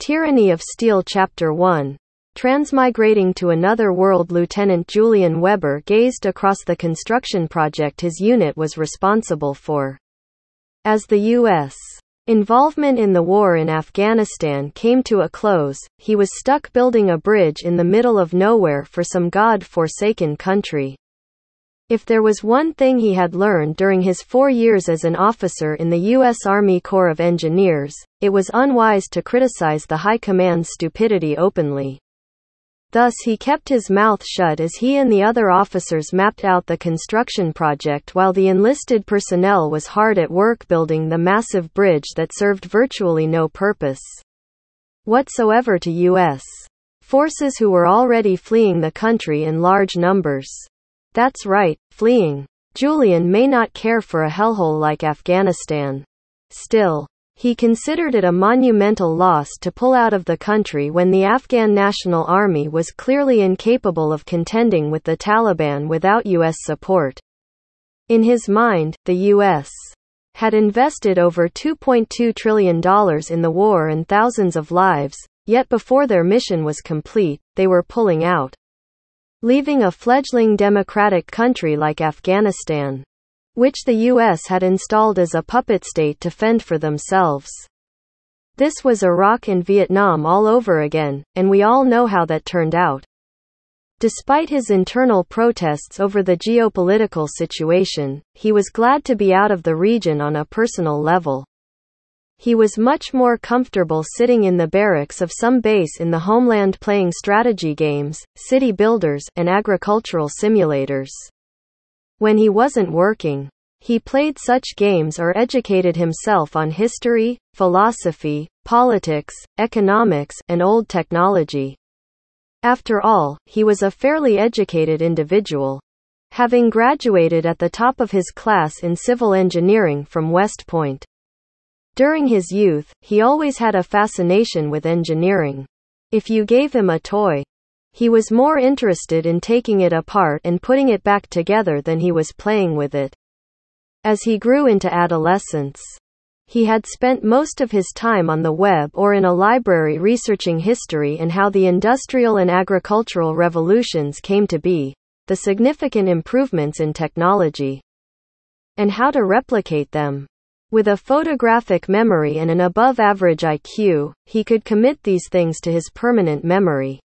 Tyranny of Steel Chapter 1 Transmigrating to another world Lieutenant Julian Weber gazed across the construction project his unit was responsible for. As the U.S. involvement in the war in Afghanistan came to a close, he was stuck building a bridge in the middle of nowhere for some god-forsaken country. If there was one thing he had learned during his four years as an officer in the U.S. Army Corps of Engineers, it was unwise to criticize the High Command's stupidity openly. Thus he kept his mouth shut as he and the other officers mapped out the construction project while the enlisted personnel was hard at work building the massive bridge that served virtually no purpose whatsoever to U.S. forces who were already fleeing the country in large numbers. That's right, fleeing. Julian may not care for a hellhole like Afghanistan. Still, he considered it a monumental loss to pull out of the country when the Afghan National Army was clearly incapable of contending with the Taliban without U.S. support. In his mind, the U.S. had invested over $2.2 trillion in the war and thousands of lives, yet before their mission was complete, they were pulling out leaving a fledgling democratic country like Afghanistan, which the U.S. had installed as a puppet state to fend for themselves. This was Iraq and Vietnam all over again, and we all know how that turned out. Despite his internal protests over the geopolitical situation, he was glad to be out of the region on a personal level. He was much more comfortable sitting in the barracks of some base in the homeland playing strategy games, city builders, and agricultural simulators. When he wasn't working, he played such games or educated himself on history, philosophy, politics, economics, and old technology. After all, he was a fairly educated individual. Having graduated at the top of his class in civil engineering from West Point. During his youth, he always had a fascination with engineering. If you gave him a toy, he was more interested in taking it apart and putting it back together than he was playing with it. As he grew into adolescence, he had spent most of his time on the web or in a library researching history and how the industrial and agricultural revolutions came to be, the significant improvements in technology, and how to replicate them. With a photographic memory and an above-average IQ, he could commit these things to his permanent memory.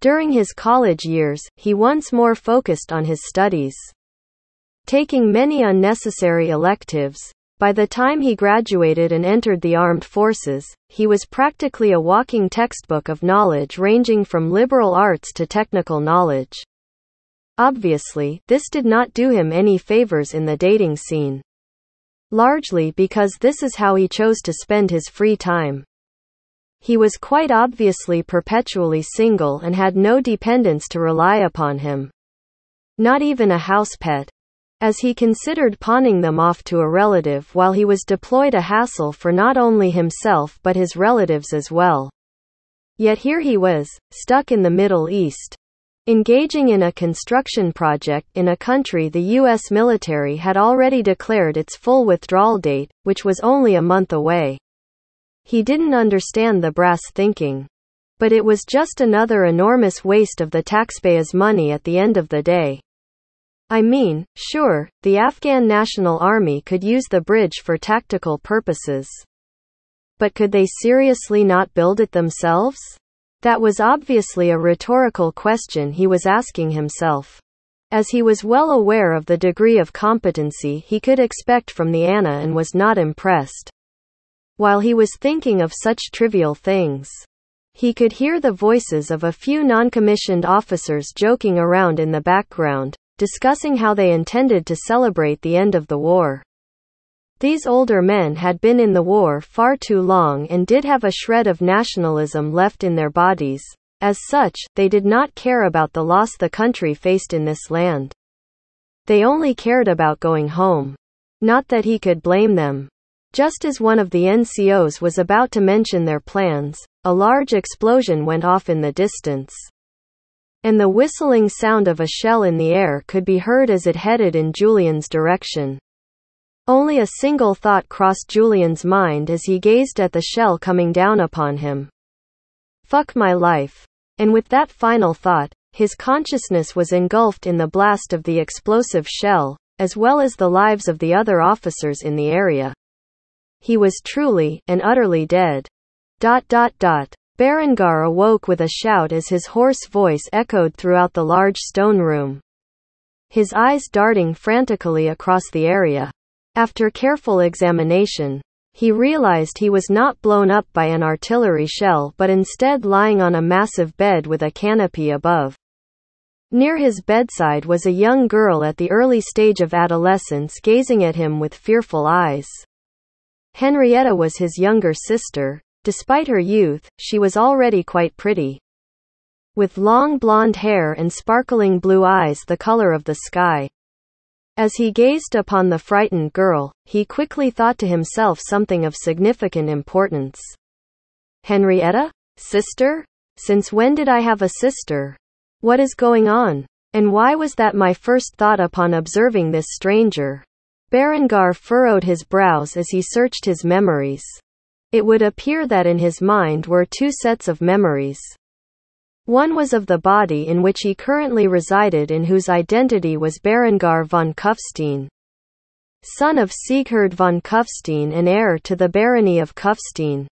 During his college years, he once more focused on his studies. Taking many unnecessary electives, by the time he graduated and entered the armed forces, he was practically a walking textbook of knowledge ranging from liberal arts to technical knowledge. Obviously, this did not do him any favors in the dating scene largely because this is how he chose to spend his free time. He was quite obviously perpetually single and had no dependents to rely upon him. Not even a house pet. As he considered pawning them off to a relative while he was deployed a hassle for not only himself but his relatives as well. Yet here he was, stuck in the Middle East, Engaging in a construction project in a country the U.S. military had already declared its full withdrawal date, which was only a month away. He didn't understand the brass thinking. But it was just another enormous waste of the taxpayers' money at the end of the day. I mean, sure, the Afghan National Army could use the bridge for tactical purposes. But could they seriously not build it themselves? That was obviously a rhetorical question he was asking himself. As he was well aware of the degree of competency he could expect from the ANA and was not impressed. While he was thinking of such trivial things, he could hear the voices of a few non-commissioned officers joking around in the background, discussing how they intended to celebrate the end of the war. These older men had been in the war far too long and did have a shred of nationalism left in their bodies. As such, they did not care about the loss the country faced in this land. They only cared about going home. Not that he could blame them. Just as one of the NCOs was about to mention their plans, a large explosion went off in the distance. And the whistling sound of a shell in the air could be heard as it headed in Julian's direction. Only a single thought crossed Julian's mind as he gazed at the shell coming down upon him. Fuck my life. And with that final thought, his consciousness was engulfed in the blast of the explosive shell, as well as the lives of the other officers in the area. He was truly and utterly dead. Dot dot dot. Berengar awoke with a shout as his hoarse voice echoed throughout the large stone room. His eyes darting frantically across the area. After careful examination, he realized he was not blown up by an artillery shell but instead lying on a massive bed with a canopy above. Near his bedside was a young girl at the early stage of adolescence gazing at him with fearful eyes. Henrietta was his younger sister. Despite her youth, she was already quite pretty. With long blonde hair and sparkling blue eyes the color of the sky. As he gazed upon the frightened girl, he quickly thought to himself something of significant importance. Henrietta? Sister? Since when did I have a sister? What is going on? And why was that my first thought upon observing this stranger? Berengar furrowed his brows as he searched his memories. It would appear that in his mind were two sets of memories. One was of the body in which he currently resided and whose identity was Berengar von Kufstein. Son of Siegfried von Kufstein and heir to the barony of Kufstein.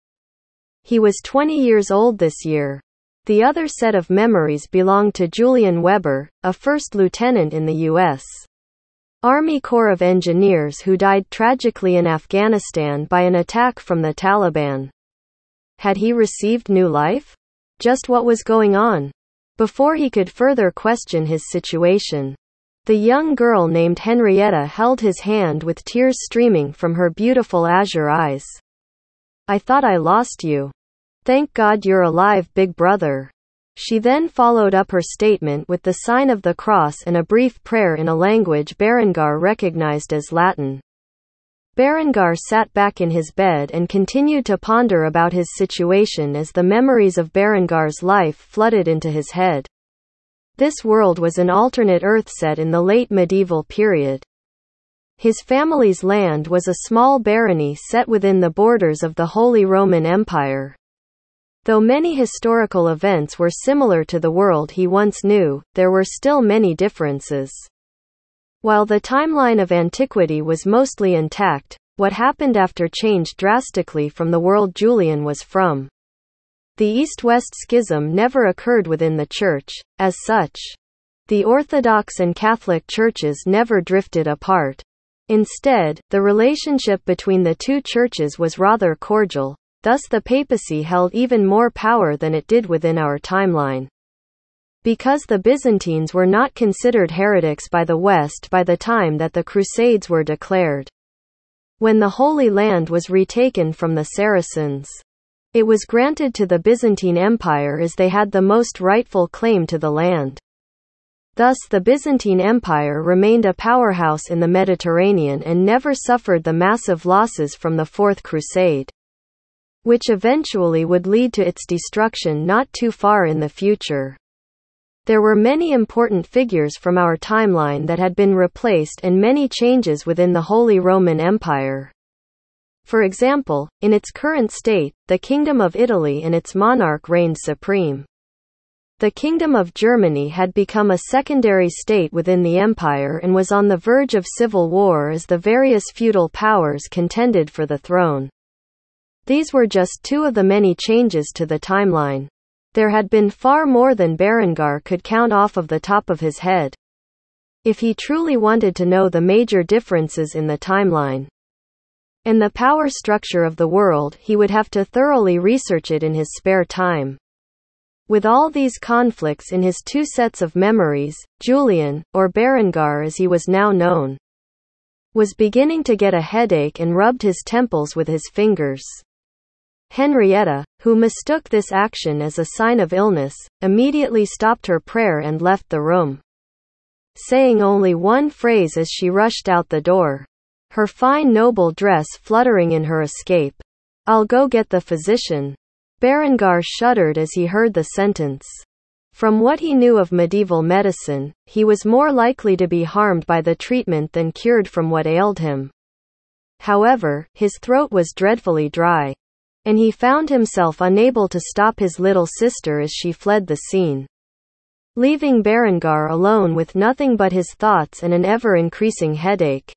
He was 20 years old this year. The other set of memories belonged to Julian Weber, a first lieutenant in the U.S. Army Corps of Engineers who died tragically in Afghanistan by an attack from the Taliban. Had he received new life? Just what was going on. Before he could further question his situation, the young girl named Henrietta held his hand with tears streaming from her beautiful azure eyes. I thought I lost you. Thank God you're alive, big brother. She then followed up her statement with the sign of the cross and a brief prayer in a language Berengar recognized as Latin. Berengar sat back in his bed and continued to ponder about his situation as the memories of Berengar's life flooded into his head. This world was an alternate Earth set in the late medieval period. His family's land was a small barony set within the borders of the Holy Roman Empire. Though many historical events were similar to the world he once knew, there were still many differences. While the timeline of antiquity was mostly intact, what happened after changed drastically from the world Julian was from. The East-West schism never occurred within the Church, as such. The Orthodox and Catholic churches never drifted apart. Instead, the relationship between the two churches was rather cordial, thus the papacy held even more power than it did within our timeline. Because the Byzantines were not considered heretics by the West by the time that the Crusades were declared. When the Holy Land was retaken from the Saracens, it was granted to the Byzantine Empire as they had the most rightful claim to the land. Thus the Byzantine Empire remained a powerhouse in the Mediterranean and never suffered the massive losses from the Fourth Crusade, which eventually would lead to its destruction not too far in the future. There were many important figures from our timeline that had been replaced and many changes within the Holy Roman Empire. For example, in its current state, the Kingdom of Italy and its monarch reigned supreme. The Kingdom of Germany had become a secondary state within the empire and was on the verge of civil war as the various feudal powers contended for the throne. These were just two of the many changes to the timeline. There had been far more than Berengar could count off of the top of his head. If he truly wanted to know the major differences in the timeline and the power structure of the world, he would have to thoroughly research it in his spare time. With all these conflicts in his two sets of memories, Julian, or Berengar as he was now known, was beginning to get a headache and rubbed his temples with his fingers. Henrietta, who mistook this action as a sign of illness, immediately stopped her prayer and left the room. Saying only one phrase as she rushed out the door. Her fine noble dress fluttering in her escape. I'll go get the physician. Berengar shuddered as he heard the sentence. From what he knew of medieval medicine, he was more likely to be harmed by the treatment than cured from what ailed him. However, his throat was dreadfully dry and he found himself unable to stop his little sister as she fled the scene. Leaving Berengar alone with nothing but his thoughts and an ever-increasing headache.